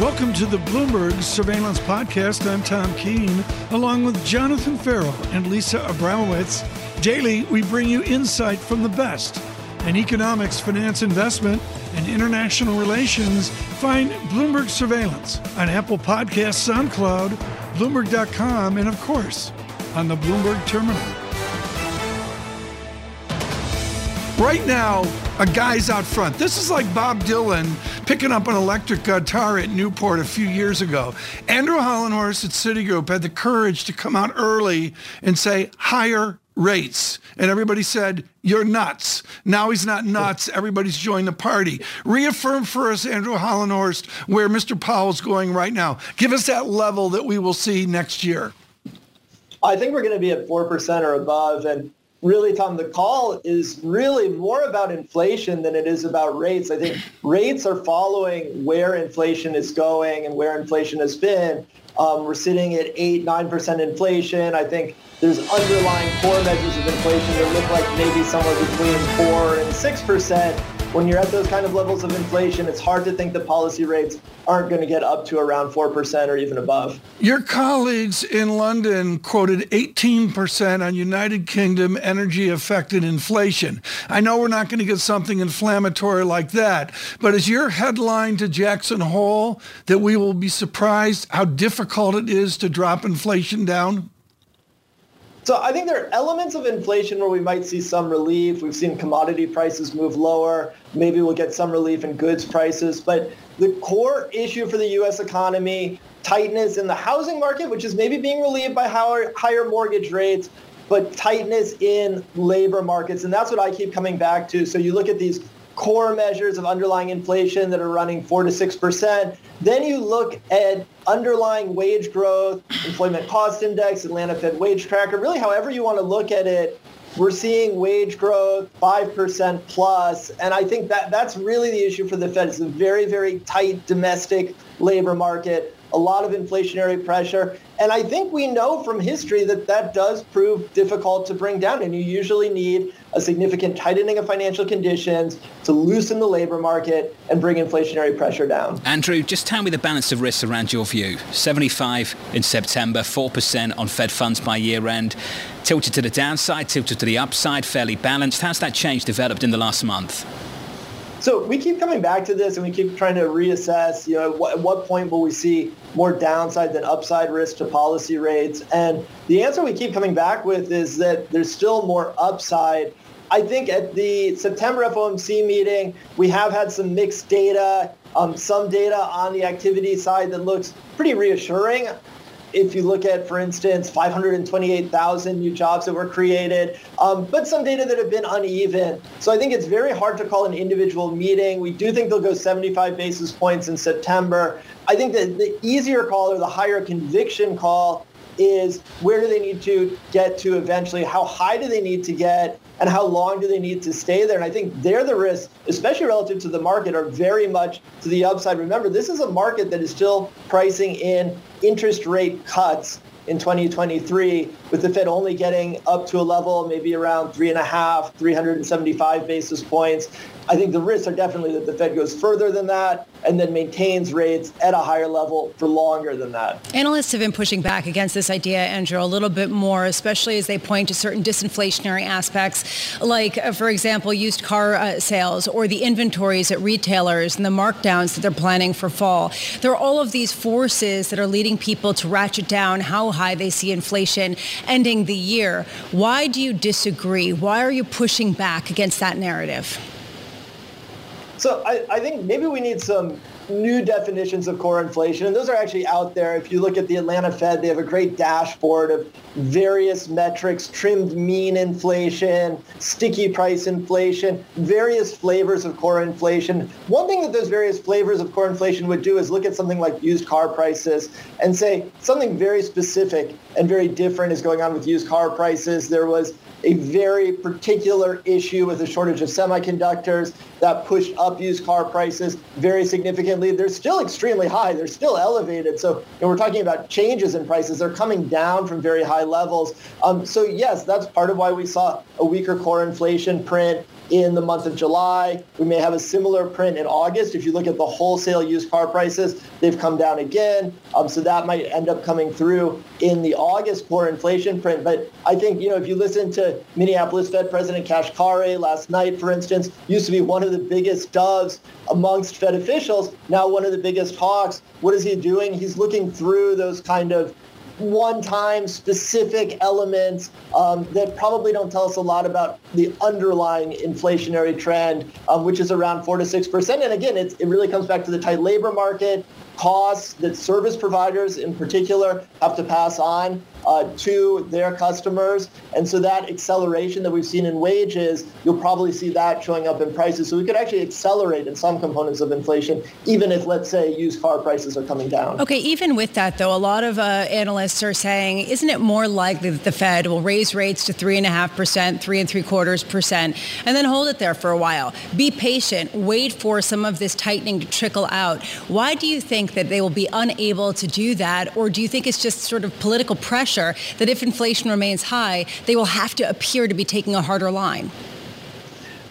Welcome to the Bloomberg Surveillance Podcast. I'm Tom Keene, along with Jonathan Ferro and Lisa Abramowicz. Daily, we bring you insight from the best in economics, finance, investment, and international relations. Find Bloomberg Surveillance on Apple Podcasts, SoundCloud, Bloomberg.com, and of course, on the Bloomberg Terminal. Right now, a guy's out front. This is like Bob Dylan picking up an electric guitar at Newport a few years ago. Andrew Hollenhorst at Citigroup had the courage to come out early and say higher rates. And everybody said, You're nuts. Now he's not nuts. Everybody's joined the party. Reaffirm for us, Andrew Hollenhorst, where Mr. Powell's going right now. Give us that level that we will see next year. I think we're going to be at 4% or above. And really, Tom, the call is really more about inflation than it is about rates. I think rates are following where inflation is going and where inflation has been. Um, we're sitting at 8 9% inflation. I think there's underlying core measures of inflation that look like maybe somewhere between 4 and 6% when you're at those kind of levels of inflation, it's hard to think the policy rates aren't going to get up to around 4% or even above. Your colleagues in London quoted 18% on United Kingdom energy affected inflation. I know we're not going to get something inflammatory like that, but is your headline to Jackson Hole that we will be surprised how difficult it is to drop inflation down? So I think there are elements of inflation where we might see some relief. We've seen commodity prices move lower. Maybe we'll get some relief in goods prices. But the core issue for the U.S. economy, tightness in the housing market, which is maybe being relieved by higher, mortgage rates, but tightness in labor markets. And that's what I keep coming back to. So you look at these core measures of underlying inflation that are running 4 to 6%. Then you look at underlying wage growth, employment cost index, Atlanta Fed wage tracker, really however you want to look at it. We're seeing wage growth 5% plus. And I think that that's really the issue for the Fed. It's a very, very tight domestic labor market a lot of inflationary pressure. And I think we know from history that that does prove difficult to bring down. And you usually need a significant tightening of financial conditions to loosen the labor market and bring inflationary pressure down. Andrew, just tell me the balance of risks around your view. 75 in September, 4% on Fed funds by year end. Tilted to the downside, tilted to the upside, fairly balanced. How's that change developed in the last month? So we keep coming back to this and we keep trying to reassess, you know, at what, at what point will we see more downside than upside risk to policy rates? And the answer we keep coming back with is that there's still more upside. I think at the September FOMC meeting, we have had some mixed data, um, some data on the activity side that looks pretty reassuring if you look at, for instance, 528,000 new jobs that were created, um, but some data that have been uneven. So I think it's very hard to call an individual meeting. We do think they'll go 75 basis points in September. I think that the easier call or the higher conviction call is where do they need to get to eventually? How high do they need to get? And how long do they need to stay there? And I think they're the risks, especially relative to the market, are very much to the upside. Remember, this is a market that is still pricing in interest rate cuts in 2023, with the Fed only getting up to a level maybe around three and a half, 375 basis points. I think the risks are definitely that the Fed goes further than that and then maintains rates at a higher level for longer than that. Analysts have been pushing back against this idea, Andrew, a little bit more, especially as they point to certain disinflationary aspects, like, uh, for example, used car uh, sales or the inventories at retailers and the markdowns that they're planning for fall. There are all of these forces that are leading people to ratchet down how high they see inflation ending the year. Why do you disagree? Why are you pushing back against that narrative? So I, I think maybe we need some new definitions of core inflation, and those are actually out there. If you look at the Atlanta Fed, they have a great dashboard of various metrics, trimmed mean inflation, sticky price inflation, various flavors of core inflation. One thing that those various flavors of core inflation would do is look at something like used car prices and say something very specific and very different is going on with used car prices. There was a very particular issue with the shortage of semiconductors that pushed up used car prices very significantly. They're still extremely high. They're still elevated. So we're talking about changes in prices. They're coming down from very high levels. Um, so yes, that's part of why we saw a weaker core inflation print in the month of July. We may have a similar print in August. If you look at the wholesale used car prices, they've come down again. Um, so that might end up coming through in the August core inflation print. But I think, you know, if you listen to Minneapolis Fed President Kashkari last night, for instance, used to be one of the biggest doves amongst Fed officials, now one of the biggest hawks. What is he doing? He's looking through those kind of one-time specific elements um, that probably don't tell us a lot about the underlying inflationary trend, um, which is around four to six percent. And again, it really comes back to the tight labor market, costs that service providers in particular have to pass on uh, to their customers. And so that acceleration that we've seen in wages, you'll probably see that showing up in prices. So we could actually accelerate in some components of inflation, even if, let's say, used car prices are coming down. Okay, even with that, though, a lot of uh, analysts are saying, isn't it more likely that the Fed will raise rates to 3.5%, 3 and 3 quarters percent, and then hold it there for a while? Be patient, wait for some of this tightening to trickle out. Why do you think that they will be unable to do that? Or do you think it's just sort of political pressure that if inflation remains high, they will have to appear to be taking a harder line?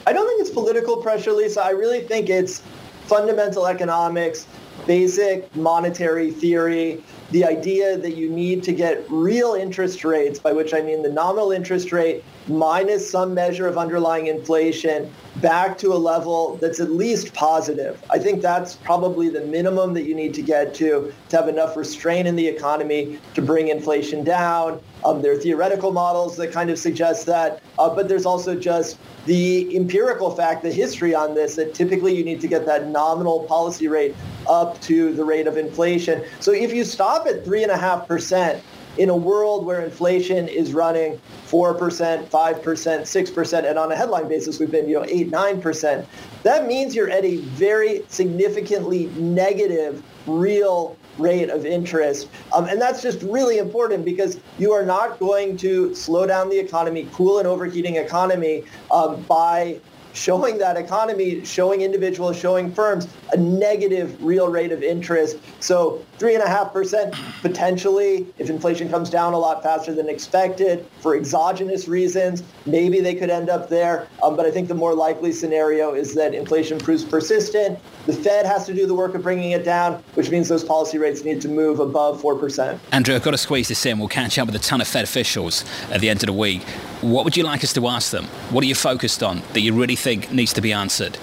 I don't think it's political pressure, Lisa. I really think it's fundamental economics, basic monetary theory, the idea that you need to get real interest rates, by which I mean the nominal interest rate minus some measure of underlying inflation back to a level that's at least positive. I think that's probably the minimum that you need to get to to have enough restraint in the economy to bring inflation down. Um, there are theoretical models that kind of suggest that, uh, but there's also just the empirical fact, the history on this, that typically you need to get that nominal policy rate up to the rate of inflation. So if you stop at 3.5%, in a world where inflation is running 4%, 5%, 6%, and on a headline basis, we've been, you know, 8, 9%, that means you're at a very significantly negative real rate of interest. Um, and that's just really important because you are not going to slow down the economy, cool an overheating economy um, by showing that economy, showing individuals, showing firms a negative real rate of interest. So three and a half percent potentially, if inflation comes down a lot faster than expected for exogenous reasons, maybe they could end up there. Um, but I think the more likely scenario is that inflation proves persistent. The Fed has to do the work of bringing it down, which means those policy rates need to move above 4%. Andrew, I've got to squeeze this in. We'll catch up with a ton of Fed officials at the end of the week. What would you like us to ask them? What are you focused on that you really think needs to be answered?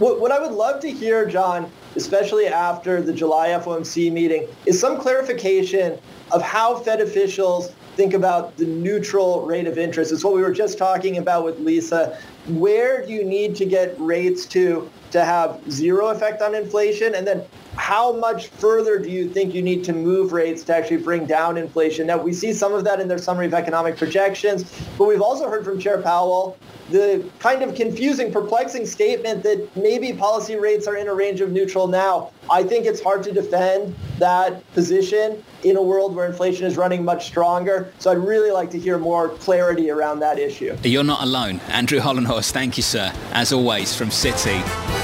What, what I would love to hear, John, especially after the July FOMC meeting, is some clarification of how Fed officials think about the neutral rate of interest. It's what we were just talking about with Lisa. Where do you need to get rates to to have zero effect on inflation? And then how much further do you think you need to move rates to actually bring down inflation? Now, we see some of that in their summary of economic projections, but we've also heard from Chair Powell the kind of confusing, perplexing statement that maybe policy rates are in a range of neutral now. I think it's hard to defend that position in a world where inflation is running much stronger. So I'd really like to hear more clarity around that issue. You're not alone. Andrew Hollenhorst, thank you, sir, as always, from Citi.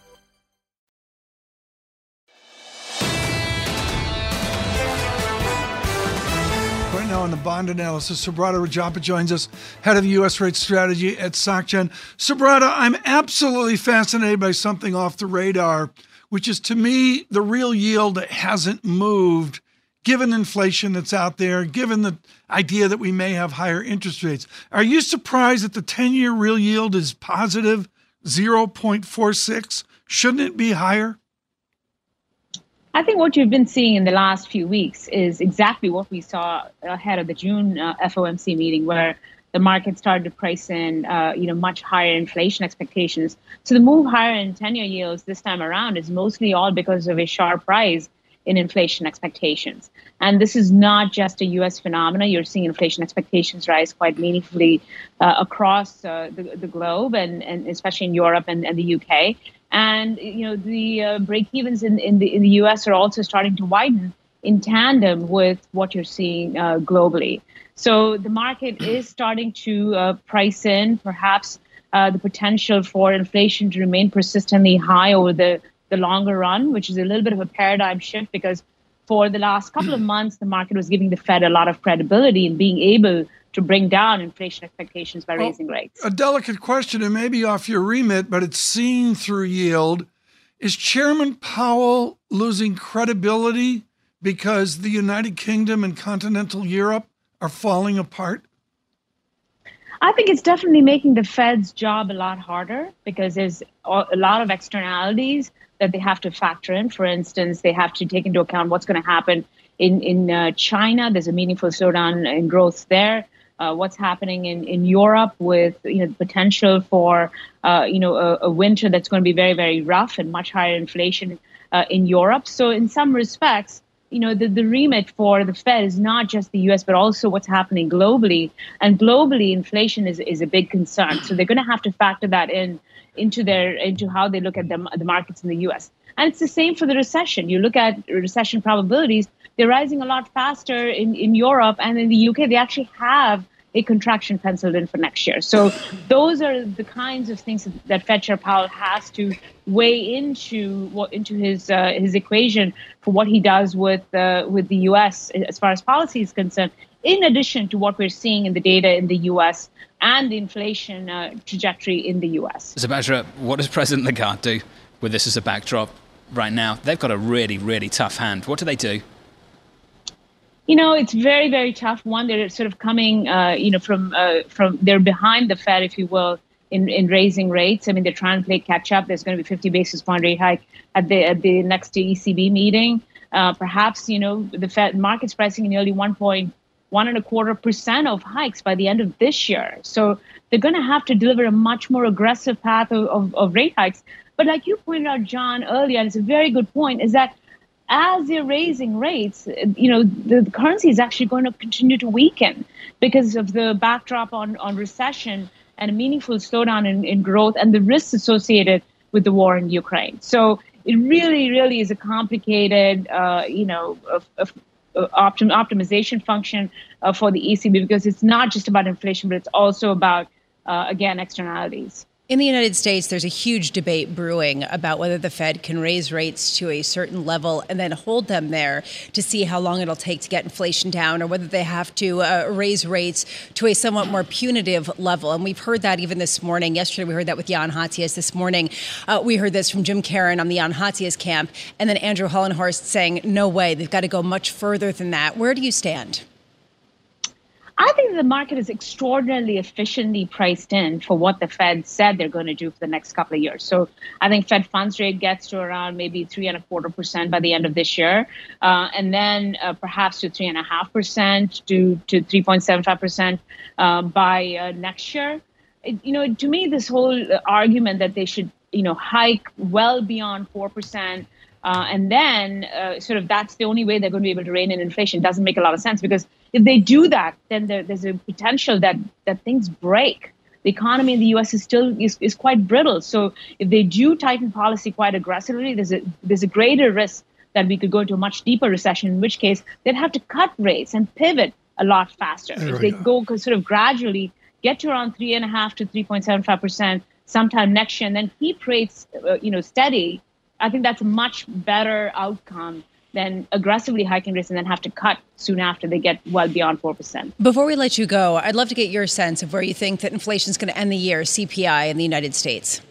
now on the bond analysis. Subadra Rajappa joins us, head of U.S. rate strategy at SocGen. Subadra, I'm absolutely fascinated by something off the radar, which is to me the real yield that hasn't moved given inflation that's out there, given the idea that we may have higher interest rates. Are you surprised that the 10 year real yield is positive 0.46? Shouldn't it be higher? I think what you've been seeing in the last few weeks is exactly what we saw ahead of the June uh, FOMC meeting, where the market started to price in, uh, you know, much higher inflation expectations. So the move higher in 10-year yields this time around is mostly all because of a sharp rise in inflation expectations. And this is not just a U.S. phenomenon. You're seeing inflation expectations rise quite meaningfully uh, across uh, the, the, globe, and, and especially in Europe and, and the U.K. And you know the uh, break evens in, in the in the U.S. are also starting to widen in tandem with what you're seeing uh, globally. So the market is starting to uh, price in perhaps uh, the potential for inflation to remain persistently high over the the longer run, which is a little bit of a paradigm shift because for the last couple of months, the market was giving the Fed a lot of credibility in being able to bring down inflation expectations by well, raising rates. A delicate question, and maybe off your remit, but it's seen through yield. Is Chairman Powell losing credibility because the United Kingdom and continental Europe are falling apart? I think it's definitely making the Fed's job a lot harder because there's a lot of externalities that they have to factor in. For instance, they have to take into account what's going to happen in in uh, China. There's a meaningful slowdown in growth there. Uh, what's happening in, in Europe with you know the potential for uh, you know a, a, winter that's going to be very very rough and much higher inflation uh, in Europe. So in some respects, you know the, the remit for the Fed is not just the U.S. but also what's happening globally. And globally, inflation is is a big concern. So they're going to have to factor that in into their into how they look at the, the markets in the US. And it's the same for the recession. You look at recession probabilities, they're rising a lot faster in, in Europe and in the UK. They actually have a contraction penciled in for next year. So those are the kinds of things that Fed Chair Powell has to weigh into what into his uh, his equation for what he does with uh, with the U.S. as far as policy is concerned. In addition to what we're seeing in the data in the U.S and the inflation uh, trajectory in the US. Subadra, what does President Lagarde do with this as a backdrop right now? They've got a really, really tough hand. What do they do? You know, it's very, very tough. One, they're sort of coming, uh, you know, from uh, from they're behind the Fed, if you will, in, in raising rates. I mean, they're trying to play catch up. There's going to be 50 basis point rate hike at the at the next ECB meeting. Uh, perhaps, you know, the Fed market's pricing nearly 1.2 one and a quarter percent of hikes by the end of this year. So they're going to have to deliver a much more aggressive path of, of, of rate hikes. But like you pointed out, John, earlier, and it's a very good point, is that as they're raising rates, you know, the, the currency is actually going to continue to weaken because of the backdrop on, on recession and a meaningful slowdown in, in growth and the risks associated with the war in Ukraine. So it really, really is a complicated, uh, you know, uh, optim- optimization function uh, for the ECB because it's not just about inflation, but it's also about, uh, again, externalities. In the United States, there's a huge debate brewing about whether the Fed can raise rates to a certain level and then hold them there to see how long it'll take to get inflation down, or whether they have to uh, raise rates to a somewhat more punitive level. And we've heard that even this morning. Yesterday, we heard that with Jan Hatzius. This morning, uh, we heard this from Jim Caron on the Jan Hatzius camp, and then Andrew Hollenhorst saying, no way, they've got to go much further than that. Where do you stand? I think the market is extraordinarily efficiently priced in for what the Fed said they're going to do for the next couple of years. So I think Fed funds rate gets to around maybe three and a quarter percent by the end of this year, uh, and then uh, perhaps to three and a half percent to to three point seven five percent uh, by uh, next year. It, you know, to me, this whole argument that they should you know, hike well beyond four percent. Uh, and then, uh, sort of, that's the only way they're going to be able to rein in inflation. It doesn't make a lot of sense because if they do that, then there, there's a potential that that things break. The economy in the U.S. is still is, is quite brittle. So if they do tighten policy quite aggressively, there's a there's a greater risk that we could go into a much deeper recession. In which case, they'd have to cut rates and pivot a lot faster. There if they go. go sort of gradually get to around three and a half to three point seven five percent sometime next year, and then keep rates, uh, you know, steady. I think that's a much better outcome than aggressively hiking rates and then have to cut soon after they get well beyond four percent. Before we let you go, I'd love to get your sense of where you think that inflation is going to end the year, CPI in the United States.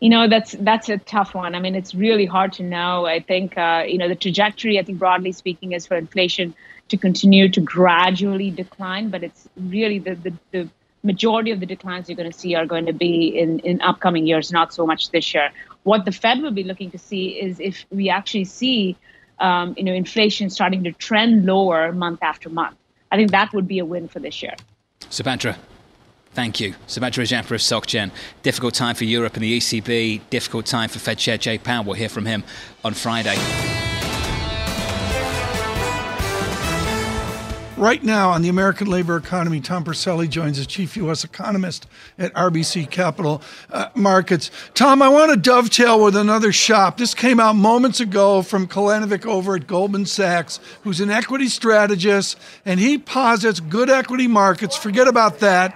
You know, that's that's a tough one. I mean, it's really hard to know. I think uh, you know the trajectory. I think broadly speaking is for inflation to continue to gradually decline, but it's really the the, the majority of the declines you're going to see are going to be in, in upcoming years, not so much this year. What the Fed will be looking to see is if we actually see, um, you know, inflation starting to trend lower month after month. I think that would be a win for this year. Subadra, thank you. Subadra Rajappa of SocGen. Difficult time for Europe and the ECB. Difficult time for Fed Chair Jay Powell. We'll hear from him on Friday. Right now on the American labor economy, Tom Porcelli joins as chief U.S. economist at RBC Capital uh, Markets. Tom, I want to dovetail with another shop. This came out moments ago from Kolanovic over at Goldman Sachs, who's an equity strategist, and he posits good equity markets, forget about that,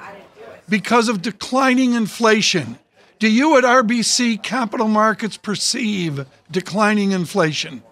because of declining inflation. Do you at RBC Capital Markets perceive declining inflation?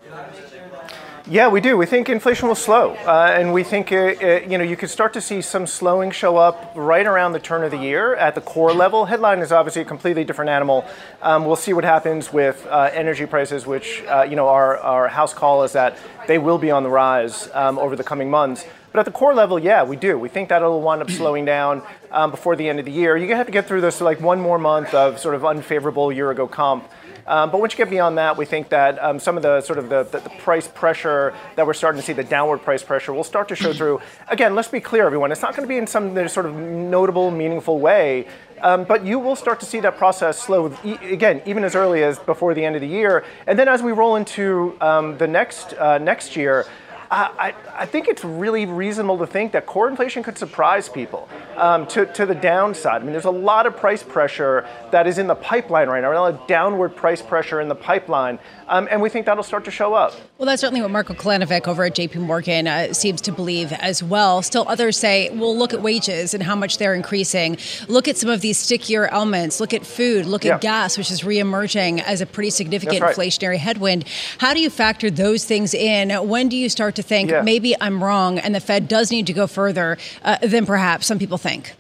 Yeah, we do. We think inflation will slow, uh, and we think uh, uh, you know you could start to see some slowing show up right around the turn of the year at the core level. Headline is obviously a completely different animal. Um, we'll see what happens with uh, energy prices, which uh, you know our our house call is that they will be on the rise um, over the coming months. But at the core level, yeah, we do. We think that'll wind up slowing down um, before the end of the year. You're gonna have to get through this like one more month of sort of unfavorable year ago comp. Um, but once you get beyond that, we think that um, some of the sort of the, the, the, price pressure that we're starting to see, the downward price pressure, will start to show through. Again, let's be clear, everyone. It's not going to be in some sort of notable, meaningful way. Um, but you will start to see that process slow e- again, even as early as before the end of the year, and then as we roll into um, the next uh, next year. I, I, think it's really reasonable to think that core inflation could surprise people um, to, to the downside. I mean, there's a lot of price pressure that is in the pipeline right now, a lot of downward price pressure in the pipeline, um, and we think that'll start to show up. Well, that's certainly what Marko Kolanovic over at JP Morgan uh, seems to believe as well. Still, others say, well, look at wages and how much they're increasing. Look at some of these stickier elements. Look at food. Look Yeah. at gas, which is reemerging as a pretty significant right. inflationary headwind. How do you factor those things in? When do you start to think Yeah. maybe I'm wrong and the Fed does need to go further uh, than perhaps some people think?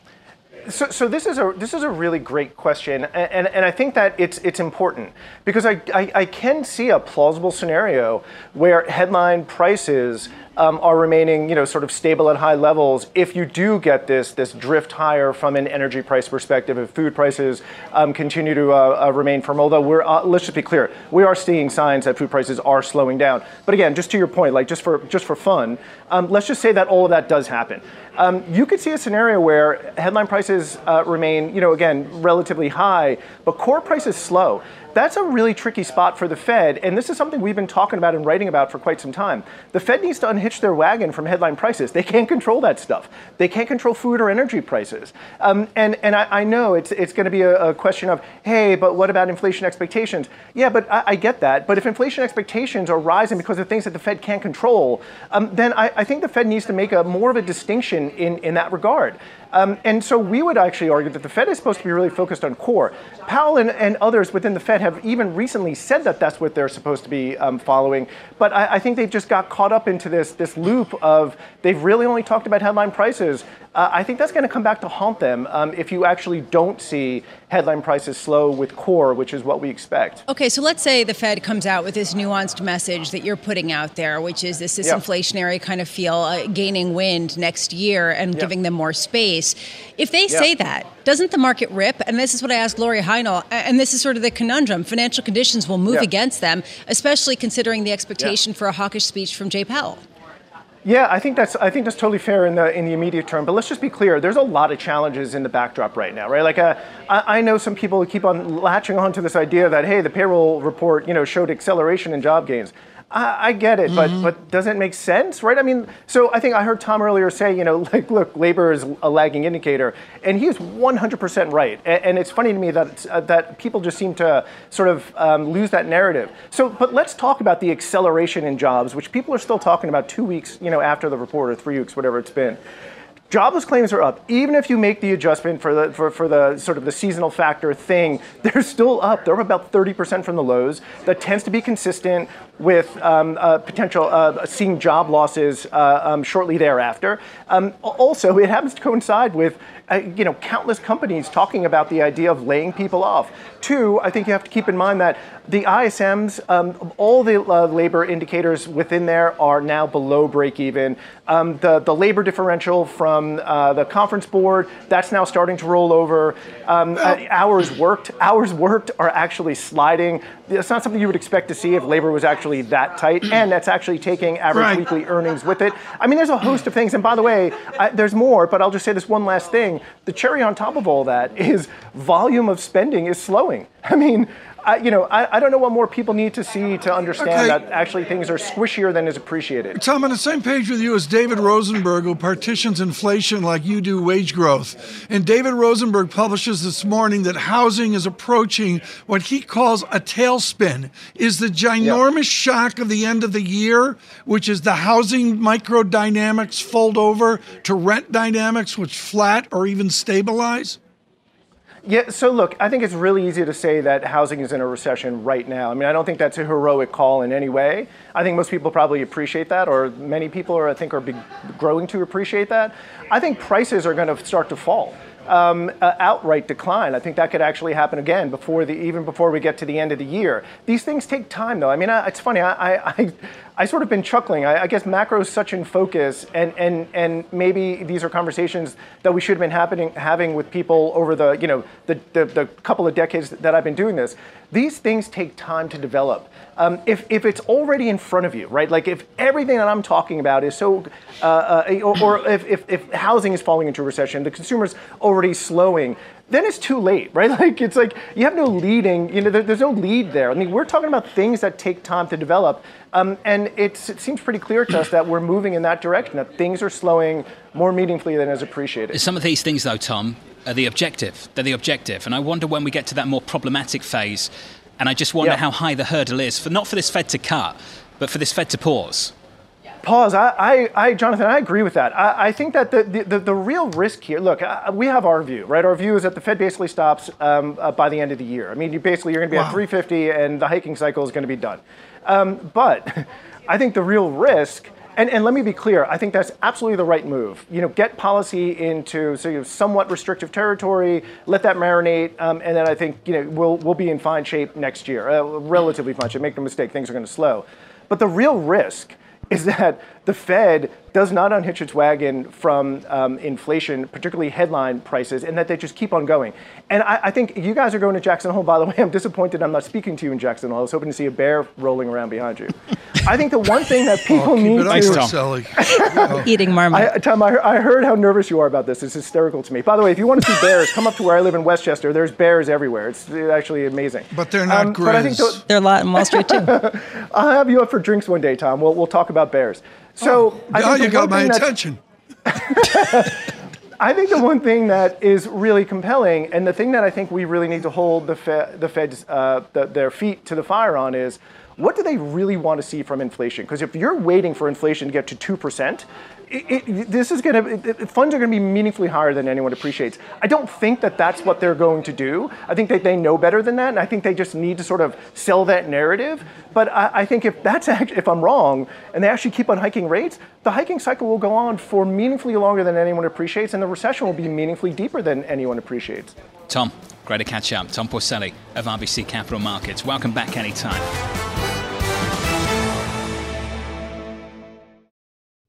So, so this is a this is a really great question, and, and, and I think that it's it's important because I, I, I can see a plausible scenario where headline prices um, are remaining you know sort of stable at high levels if you do get this this drift higher from an energy price perspective if food prices um, continue to uh, uh, remain firm. Although we're uh, let's just be clear, we are seeing signs that food prices are slowing down. But again, just to your point, like just for just for fun, um, let's just say that all of that does happen. Um, you could see a scenario where headline prices uh, remain, you know, again, relatively high, but core prices slow. That's a really tricky spot for the Fed, and this is something we've been talking about and writing about for quite some time. The Fed needs to unhitch their wagon from headline prices. They can't control that stuff. They can't control food or energy prices. Um, and and I, I know it's it's going to be a, a question of, hey, but what about inflation expectations? Yeah, but I, I get that. But if inflation expectations are rising because of things that the Fed can't control, um, then I, I think the Fed needs to make a more of a distinction in, in that regard. Um, and so we would actually argue that the Fed is supposed to be really focused on core. Powell and, and others within the Fed have even recently said that that's what they're supposed to be um, following. But I, I think they've just got caught up into this, this loop of they've really only talked about headline prices. Uh, I think that's going to come back to haunt them um, if you actually don't see headline prices slow with core, which is what we expect. Okay, so let's say the Fed comes out with this nuanced message that you're putting out there, which is this Yeah. kind of feel uh, gaining wind next year and Yeah. giving them more space. If they Yeah. say that, doesn't the market rip? And this is what I asked Lori Heinel, and this is sort of the conundrum. Financial conditions will move against them, especially considering the expectation for a hawkish speech from Jay Powell. Yeah, I think that's I think that's totally fair in the in the immediate term. But let's just be clear: there's a lot of challenges in the backdrop right now, right? Like, uh, I, I know some people who keep on latching on to this idea that hey, the payroll report, you know, showed acceleration in job gains. I, I get it, but mm-hmm. but does it make sense, right? I mean, so I think I heard Tom earlier say, you know, like, look, labor is a lagging indicator, and he is 100% right. And, and it's funny to me that uh, that people just seem to sort of um, lose that narrative. So, but let's talk about the acceleration in jobs, which people are still talking about two weeks, you know, after the report or three weeks, whatever it's been. Jobless claims are up. Even if you make the adjustment for the for, for the sort of the seasonal factor thing, they're still up. They're up about 30% from the lows. That tends to be consistent with um, uh, potential uh, seeing job losses uh, um, shortly thereafter. Um, also, it happens to coincide with uh, you know countless companies talking about the idea of laying people off. Two, I think you have to keep in mind that the ISMs, um, all the uh, labor indicators within there are now below break even. Um, the, the labor differential from uh, the conference board, that's now starting to roll over. Um, uh, hours worked, hours worked are actually sliding. It's not something you would expect to see if labor was actually that tight, and that's actually taking average right. weekly earnings with it. I mean, there's a host of things, and by the way, I, there's more, but I'll just say this one last thing. The cherry on top of all that is volume of spending is slowing. I mean, I, you know, I, I, don't know what more people need to see to understand okay. that actually things are squishier than is appreciated. Tom, on the same page with you is David Rosenberg, who partitions inflation like you do wage growth. And David Rosenberg publishes this morning that housing is approaching what he calls a tailspin. Is the ginormous shock of the end of the year, which is the housing microdynamics fold over to rent dynamics, which flat or even stabilize? Yeah, so look, I think it's really easy to say that housing is in a recession right now. I mean, I don't think that's a heroic call in any way. I think most people probably appreciate that, or many people are, I think, are growing to appreciate that. I think prices are going to start to fall um, uh, outright decline. I think that could actually happen again before the even before we get to the end of the year. These things take time, though. I mean, I, it's funny. I, I, I sort of been chuckling. I, I, guess macro is such in focus, and, and, and maybe these are conversations that we should have been happening, having with people over the you know the, the, the couple of decades that I've been doing this. These things take time to develop. Um, if, if it's already in front of you, right? Like if everything that I'm talking about is so, uh, uh, or, or if, if, if housing is falling into recession, the consumer's already slowing, then it's too late, right? Like it's like you have no leading, you know, there, there's no lead there. I mean, we're talking about things that take time to develop, um, and it seems pretty clear to us that we're moving in that direction. That things are slowing more meaningfully than is appreciated. Some of these things, though, Tom, are the objective. They're the objective, and I wonder when we get to that more problematic phase and I just wonder yeah. how high the hurdle is for not for this Fed to cut, but for this Fed to pause. Pause. I, I, I Jonathan, I agree with that. I, I think that the, the, the, real risk here, look, uh, we have our view, right? Our view is that the Fed basically stops um, uh, by the end of the year. I mean, you basically, you're going to be wow. at 350 and the hiking cycle is going to be done. Um, but I think the real risk and, and let me be clear, I think that's absolutely the right move. You know, get policy into so, you know, somewhat restrictive territory, let that marinate, um, and then I think you know we'll we'll be in fine shape next year, uh, relatively fine shape. Make no mistake, things are going to slow. But the real risk is that the Fed does not unhitch its wagon from um, inflation, particularly headline prices, and that they just keep on going. And I, I, think you guys are going to Jackson Hole. By the way, I'm disappointed I'm not speaking to you in Jackson Hole. I was hoping to see a bear rolling around behind you. I think the one thing that people oh, need to eating marmot. I, Tom, I, I heard how nervous you are about this. It's hysterical to me. By the way, if you want to see bears, come up to where I live in Westchester. There's bears everywhere. It's actually amazing. But they're not um, But I think they're a lot in Wall Street too. I'll have you up for drinks one day, Tom. We'll we'll talk about bears. So oh, now you got my attention. I think the one thing that is really compelling, and the thing that I think we really need to hold the, Fed, the Fed's uh, the, their feet to the fire on is what do they really want to see from inflation? Because if you're waiting for inflation to get to two percent, it, it, this is going to funds are going to be meaningfully higher than anyone appreciates. I don't think that that's what they're going to do. I think that they know better than that, and I think they just need to sort of sell that narrative. But I, I think if that's actually, if I'm wrong, and they actually keep on hiking rates, the hiking cycle will go on for meaningfully longer than anyone appreciates, and the recession will be meaningfully deeper than anyone appreciates. Tom, great to catch up. Tom Porcelli of RBC Capital Markets. Welcome back anytime.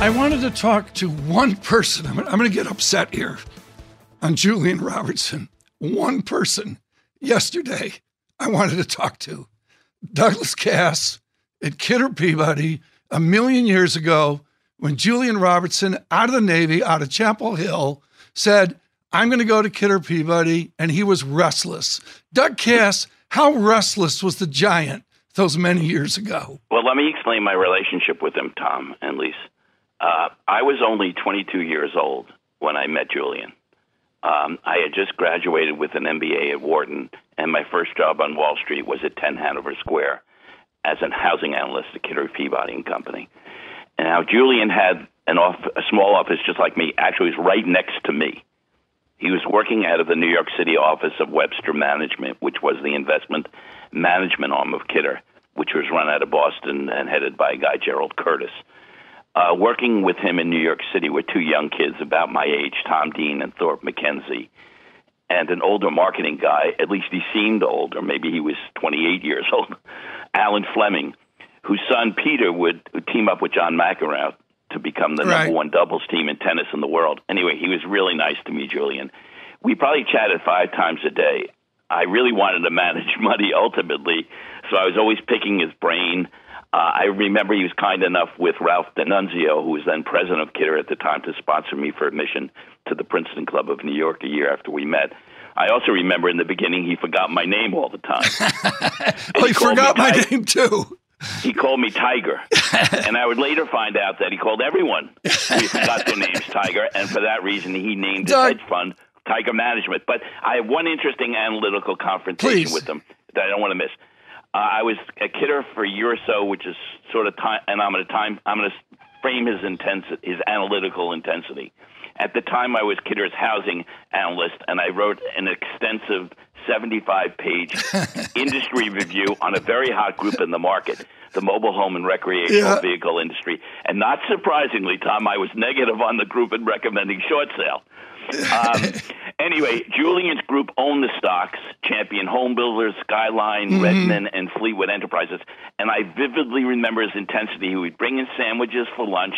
I wanted to talk to one person. I'm, I'm going to get upset here on Julian Robertson. One person yesterday I wanted to talk to. Douglas Kass at Kidder Peabody a million years ago when Julian Robertson, out of the Navy, out of Chapel Hill, said, I'm going to go to Kidder Peabody, and he was restless. Doug Kass, how restless was the giant those many years ago? Well, let me explain my relationship with him, Tom and Lisa. Uh, I was only 22 years old when I met Julian. Um, I had just graduated with an MBA at Wharton, and my first job on Wall Street was at 10 Hanover Square as a housing analyst at Kidder Peabody and Company. And now Julian had an off, a small office just like me. Actually, was right next to me. He was working out of the New York City office of Webster Management, which was the investment management arm of Kidder, which was run out of Boston and headed by a guy Gerald Curtis. Uh, working with him in New York City were two young kids about my age, Tom Dean and Thorpe McKenzie, and an older marketing guy. At least he seemed older. Maybe he was 28 years old. Alan Fleming, whose son Peter would team up with John McEnroe to become the Right. number one doubles team in tennis in the world. Anyway, he was really nice to me, Julian. We probably chatted five times a day. I really wanted to manage money ultimately, so I was always picking his brain. Uh, I remember he was kind enough with Ralph DeNunzio, who was then president of Kidder at the time, to sponsor me for admission to the Princeton Club of New York a year after we met. I also remember in the beginning he forgot my name all the time. Oh, he called forgot my Tiger. name too. He called me Tiger, and I would later find out that he called everyone who forgot their names Tiger, and for that reason he named his Doug- hedge fund Tiger Management. But I have one interesting analytical confrontation Please. with him that I don't want to miss. Uh, I was a kidder for a year or so, which is sort of time, and I'm going to time. I'm going to frame his intensity, his analytical intensity. At the time, I was Kidder's housing analyst, and I wrote an extensive 75-page industry review on a very hot group in the market, the mobile home and recreational Yeah. vehicle industry. And not surprisingly, Tom, I was negative on the group and recommending short sale. Um, anyway, Julian's group owned the stocks: Champion Home Builders, Skyline, Redman, and Fleetwood Enterprises. And I vividly remember his intensity. He would bring in sandwiches for lunch.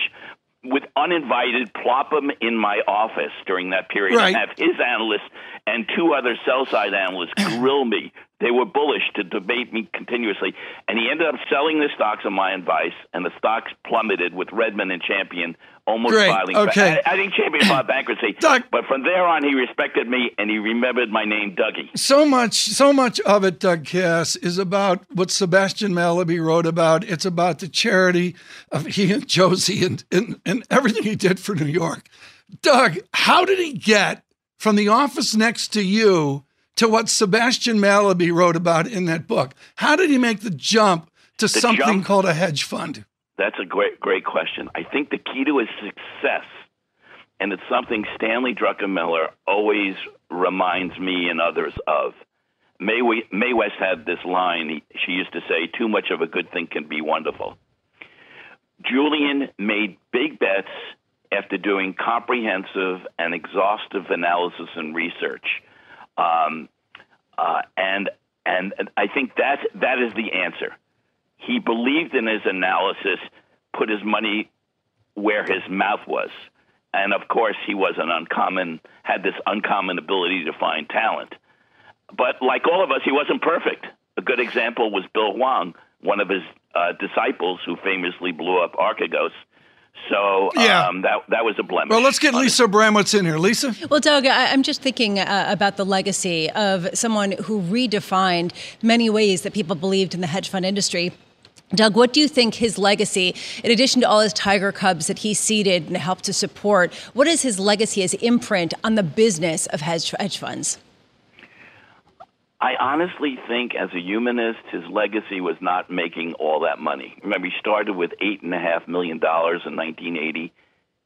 With uninvited, plop them in my office during that period Right. and have his analysts and two other sell side analysts grill me. They were bullish to debate me continuously. And he ended up selling the stocks on my advice, and the stocks plummeted with Redman and Champion almost Great. filing. Okay. I, I think Champion filed bankruptcy. Doug- But from there on, he respected me and he remembered my name, Dougie. So much, so much of it, Doug Kass, is about what Sebastian Mallaby wrote about. It's about the charity of he and Josie and, and, and everything he did for New York. Doug, how did he get from the office next to you to what Sebastian Mallaby wrote about in that book? How did he make the jump to something jump? called a hedge fund? That's a great, great question. I think the key to his success, and it's something Stanley Druckenmiller always reminds me and others of. May, we, Mae West had this line. He, she used to say, "Too much of a good thing can be wonderful." Julian made big bets after doing comprehensive and exhaustive analysis and research, um, uh, and and I think that that is the answer he believed in his analysis, put his money where his mouth was. And of course, he was an uncommon, had this uncommon ability to find talent. But like all of us, he wasn't perfect. A good example was Bill Hwang, one of his uh, disciples who famously blew up Archegos, So Yeah. um, that that was a blemish. Well, let's get on it. Lisa Bramwitz in here. Lisa? Well, Doug, I- I'm just thinking uh, about the legacy of someone who redefined many ways that people believed in the hedge fund industry. Doug, what do you think his legacy, in addition to all his Tiger Cubs that he seeded and helped to support, what is his legacy, his imprint on the business of hedge, hedge funds? I honestly think, as a humanist, his legacy was not making all that money. Remember, he started with eight and a half million dollars in 1980.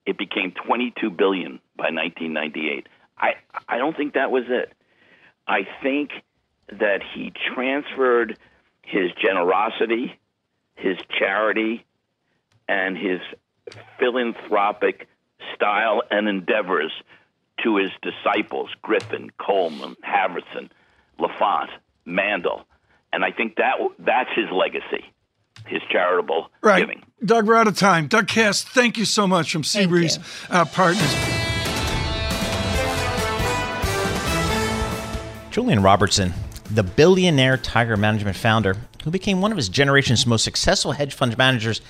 It became 22 billion by 1998. I I don't think that was it. I think that he transferred his generosity, his charity, and his philanthropic style and endeavors to his disciples, Griffin, Coleman, Halvorsen, Laffont, Mandel. And I think that that's his legacy, his charitable Right. giving. Doug, we're out of time. Doug Kass, thank you so much from Seabreeze uh, Partners. Julian Robertson, the billionaire Tiger Management founder, who became one of his generation's most successful hedge fund managers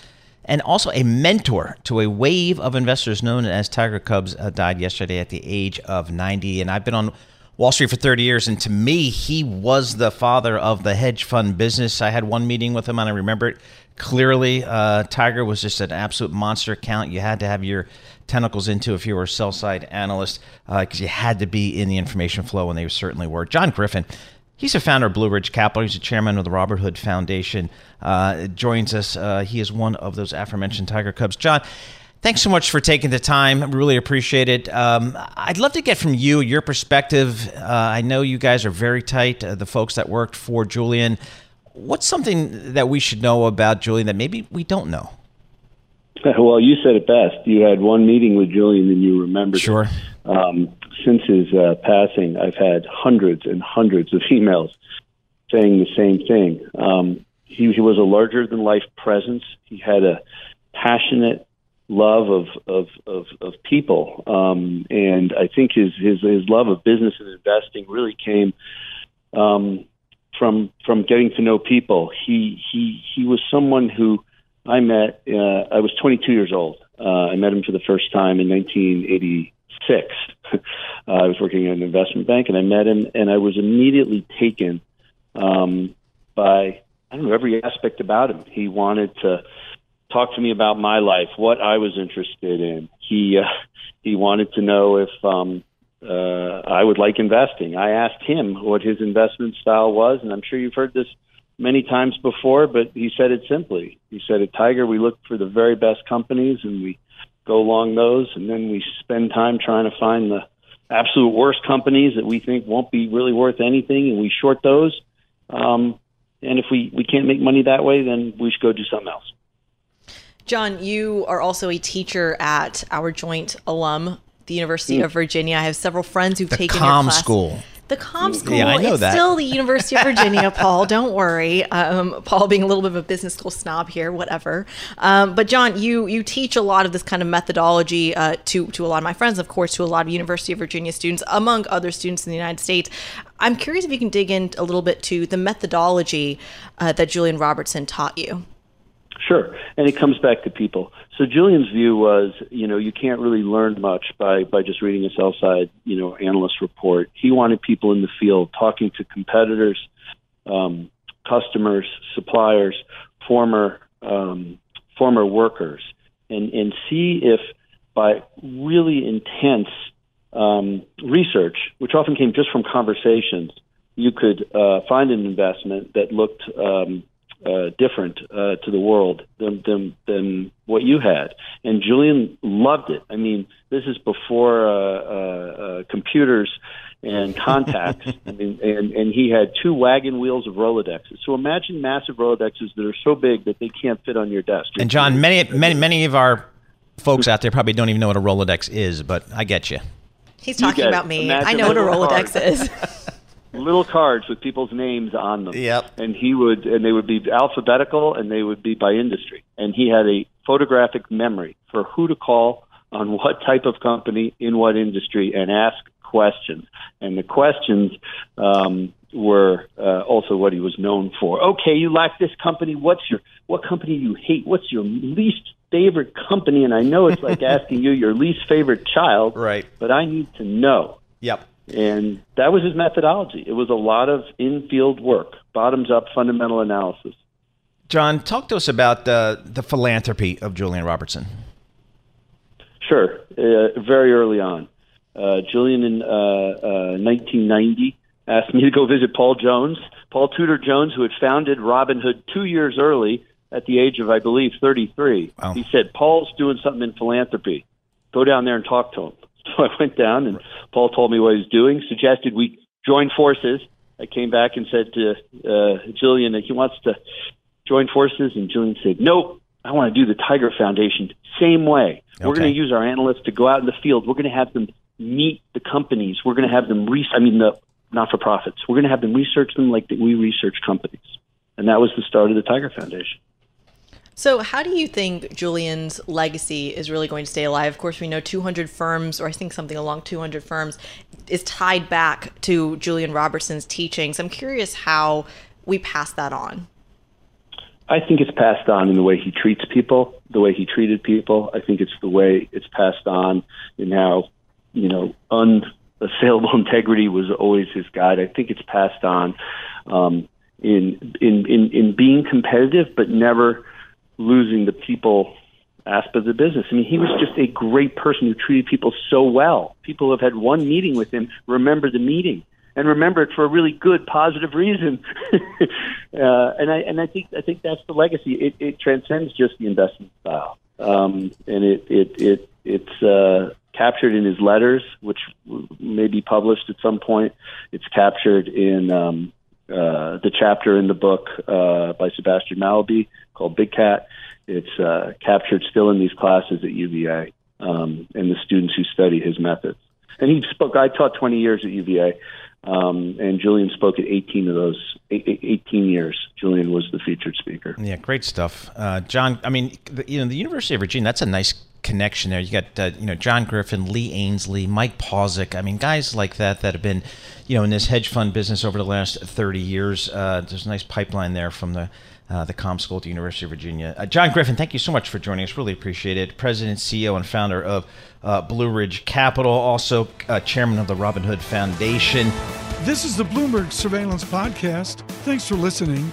and also a mentor to a wave of investors known as Tiger Cubs, uh, died yesterday at the age of 90. And I've been on Wall Street for 30 years, and to me, he was the father of the hedge fund business. I had one meeting with him, and I remember it clearly. Uh, Tiger was just an absolute monster account. You had to have your tentacles into if you were a sell side analyst because you had to be in the information flow, and they certainly were. John Griffin. He's a founder of Blue Ridge Capital. He's the chairman of the Robin Hood Foundation. Uh, joins us. Uh, he is one of those aforementioned Tiger Cubs. John, thanks so much for taking the time. I really appreciate it. Um, I'd love to get from you your perspective. Uh, I know you guys are very tight, uh, the folks that worked for Julian. What's something that we should know about Julian that maybe we don't know? Well, you said it best. You had one meeting with Julian and you remembered. it. Sure. Um, since his uh, passing, I've had hundreds and hundreds of emails saying the same thing. Um, he, he was a larger than life presence. He had a passionate love of of of, of people, um, and I think his, his his love of business and investing really came um, from from getting to know people. He he he was someone who I met. Uh, I was 22 years old. Uh, I met him for the first time in 1986. uh, I was working at an investment bank, and I met him, and I was immediately taken um, by I don't know every aspect about him. He wanted to talk to me about my life, what I was interested in. He uh, he wanted to know if um, uh, I would like investing. I asked him what his investment style was, and I'm sure you've heard this many times before, but he said it simply. He said, at Tiger, we look for the very best companies and we go along those, and then we spend time trying to find the absolute worst companies that we think won't be really worth anything, and we short those. Um, and if we, we can't make money that way, then we should go do something else. John, you are also a teacher at our joint alum, the University of Virginia. I have several friends who've The taken Com your class. School. The Com School. Yeah, I know it's that. still the University of Virginia, Paul. Don't worry. Um, Paul being a little bit of a business school snob here, whatever. Um, but John, you you teach a lot of this kind of methodology uh, to to a lot of my friends, of course, to a lot of University of Virginia students, among other students in the United States. I'm curious if you can dig in a little bit to the methodology uh, that Julian Robertson taught you. Sure, and it comes back to people. So Julian's view was, you know, you can't really learn much by by just reading a sell side, you know, analyst report. He wanted people in the field talking to competitors, um, customers, suppliers, former um, former workers, and and see if by really intense um, research, which often came just from conversations, you could uh, find an investment that looked um, uh, different uh, to the world than, than than what you had. And Julian loved it. I mean, this is before uh, uh, uh, computers and contacts. I mean, and and he had two wagon wheels of Rolodexes. So imagine massive Rolodexes that are so big that they can't fit on your desk. And John, many many many of our folks out there probably don't even know what a Rolodex is, but I get you. He's talking get it. about me. Imagine I know what a little Rolodex cards. is. little cards with people's names on them. Yep. And he would, and they would be alphabetical, and they would be by industry. And he had a photographic memory for who to call on what type of company in what industry, and ask questions, and the questions um, were uh, also what he was known for. Okay, you like this company. What's your what company you hate? What's your least favorite company? And I know it's like asking you your least favorite child, right? But I need to know. Yep. And that was his methodology. It was a lot of in-field work, bottoms-up fundamental analysis. John, talk to us about uh, the philanthropy of Julian Robertson. Sure. Uh, very early on, uh, Julian in 1990 uh, uh, asked me to go visit Paul Jones, Paul Tudor Jones, who had founded Robin Hood two years early at the age of, I believe, 33. Wow. He said, Paul's doing something in philanthropy. Go down there and talk to him. So I went down, and Paul told me what he was doing, suggested we join forces. I came back and said to uh, Julian that he wants to join forces, and Julian said, Nope, I want to do the Tiger Foundation same way. Okay. We're going to use our analysts to go out in the field. We're going to have them meet the companies. We're going to have them re- I mean the not for profits. We're going to have them research them like we research companies. And that was the start of the Tiger Foundation. So, how do you think Julian's legacy is really going to stay alive? Of course, we know 200 firms, or I think something along 200 firms, is tied back to Julian Robertson's teachings. I'm curious how we pass that on. I think it's passed on in the way he treats people, the way he treated people. I think it's the way it's passed on in how, you know, unassailable integrity was always his guide. I think it's passed on um, in, in in in being competitive, but never losing the people aspect of the business. I mean, he was just a great person who treated people so well. People who have had one meeting with him remember the meeting and remember it for a really good, positive reason. uh, and I and I think I think that's the legacy. It, it transcends just the investment style, um, and it it it it's uh, captured in his letters, which may be published at some point. It's captured in um, uh, the chapter in the book uh, by Sebastian Mallaby called Big Cat. It's uh, captured still in these classes at UVA um, and the students who study his methods. And he spoke. I taught 20 years at UVA, um, and Julian spoke at 18 of those 18 years. Julian was the featured speaker. Yeah, great stuff, uh, John. I mean, the, you know, the University of Virginia. That's a nice connection there. You got uh, you know John Griffin, Lee Ainslie, Mike Pawczyk. I mean, guys like that that have been you know in this hedge fund business over the last 30 years. Uh, there's a nice pipeline there from the. Uh, the Com School at the University of Virginia. Uh, John Griffin, thank you so much for joining us. Really appreciate it. President, CEO, and founder of uh, Blue Ridge Capital, also uh, chairman of the Robin Hood Foundation. This is the Bloomberg Surveillance Podcast. Thanks for listening.